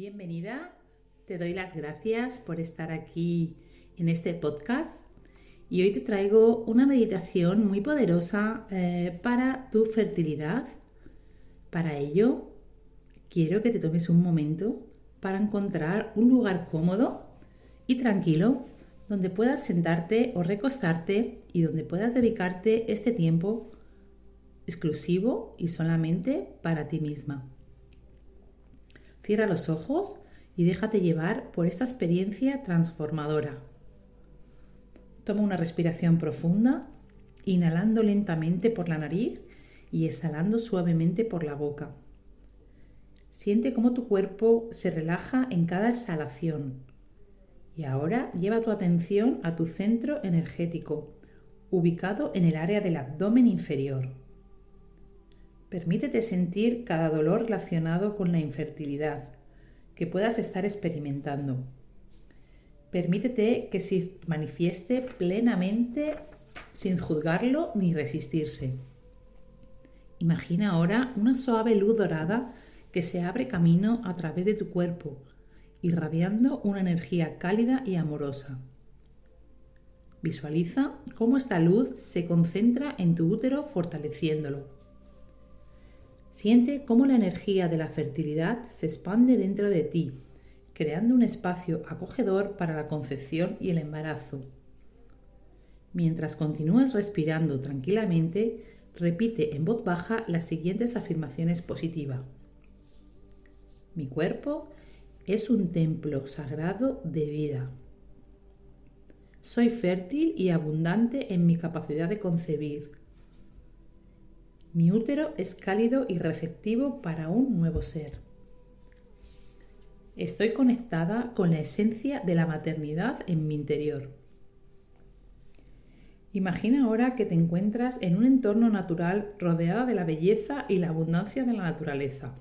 Bienvenida, te doy las gracias por estar aquí en este podcast y hoy te traigo una meditación muy poderosa eh, para tu fertilidad. Para ello, quiero que te tomes un momento para encontrar un lugar cómodo y tranquilo donde puedas sentarte o recostarte y donde puedas dedicarte este tiempo exclusivo y solamente para ti misma. Cierra los ojos y déjate llevar por esta experiencia transformadora. Toma una respiración profunda, inhalando lentamente por la nariz y exhalando suavemente por la boca. Siente cómo tu cuerpo se relaja en cada exhalación. Y ahora lleva tu atención a tu centro energético, ubicado en el área del abdomen inferior. Permítete sentir cada dolor relacionado con la infertilidad que puedas estar experimentando. Permítete que se manifieste plenamente sin juzgarlo ni resistirse. Imagina ahora una suave luz dorada que se abre camino a través de tu cuerpo, irradiando una energía cálida y amorosa. Visualiza cómo esta luz se concentra en tu útero fortaleciéndolo Siente cómo la energía de la fertilidad se expande dentro de ti, creando un espacio acogedor para la concepción y el embarazo. Mientras continúas respirando tranquilamente, repite en voz baja las siguientes afirmaciones positivas. Mi cuerpo es un templo sagrado de vida. Soy fértil y abundante en mi capacidad de concebir. Mi útero es cálido y receptivo para un nuevo ser. Estoy conectada con la esencia de la maternidad en mi interior. Imagina ahora que te encuentras en un entorno natural rodeada de la belleza y la abundancia de la naturaleza.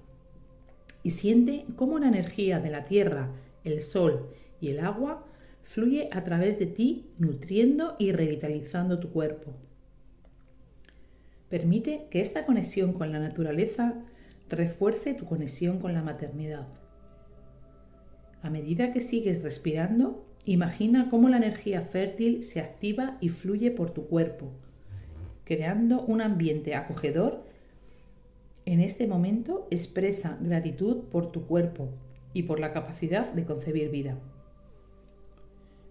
Y siente cómo la energía de la tierra, el sol y el agua fluye a través de ti, nutriendo y revitalizando tu cuerpo. Permite que esta conexión con la naturaleza refuerce tu conexión con la maternidad. A medida que sigues respirando, imagina cómo la energía fértil se activa y fluye por tu cuerpo, creando un ambiente acogedor. En este momento expresa gratitud por tu cuerpo y por la capacidad de concebir vida.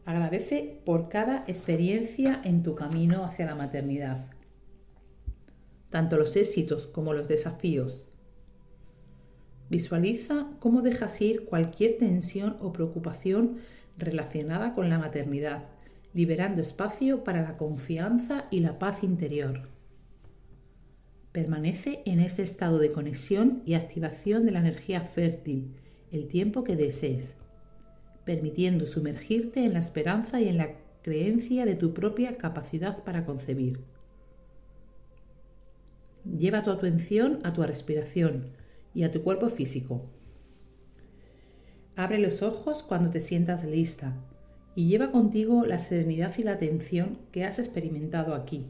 Agradece por cada experiencia en tu camino hacia la maternidad tanto los éxitos como los desafíos. Visualiza cómo dejas ir cualquier tensión o preocupación relacionada con la maternidad, liberando espacio para la confianza y la paz interior. Permanece en ese estado de conexión y activación de la energía fértil el tiempo que desees, permitiendo sumergirte en la esperanza y en la creencia de tu propia capacidad para concebir. Lleva tu atención a tu respiración y a tu cuerpo físico. Abre los ojos cuando te sientas lista y lleva contigo la serenidad y la atención que has experimentado aquí.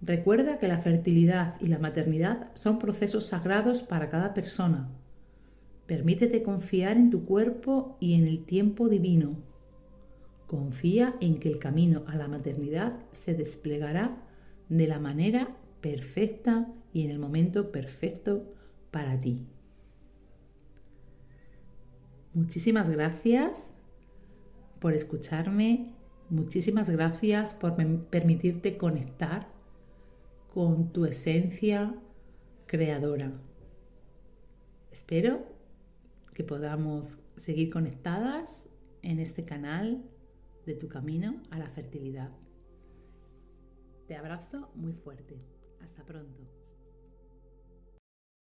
Recuerda que la fertilidad y la maternidad son procesos sagrados para cada persona. Permítete confiar en tu cuerpo y en el tiempo divino. Confía en que el camino a la maternidad se desplegará de la manera perfecta y en el momento perfecto para ti. Muchísimas gracias por escucharme, muchísimas gracias por permitirte conectar con tu esencia creadora. Espero que podamos seguir conectadas en este canal de tu camino a la fertilidad. Te abrazo muy fuerte. Hasta pronto.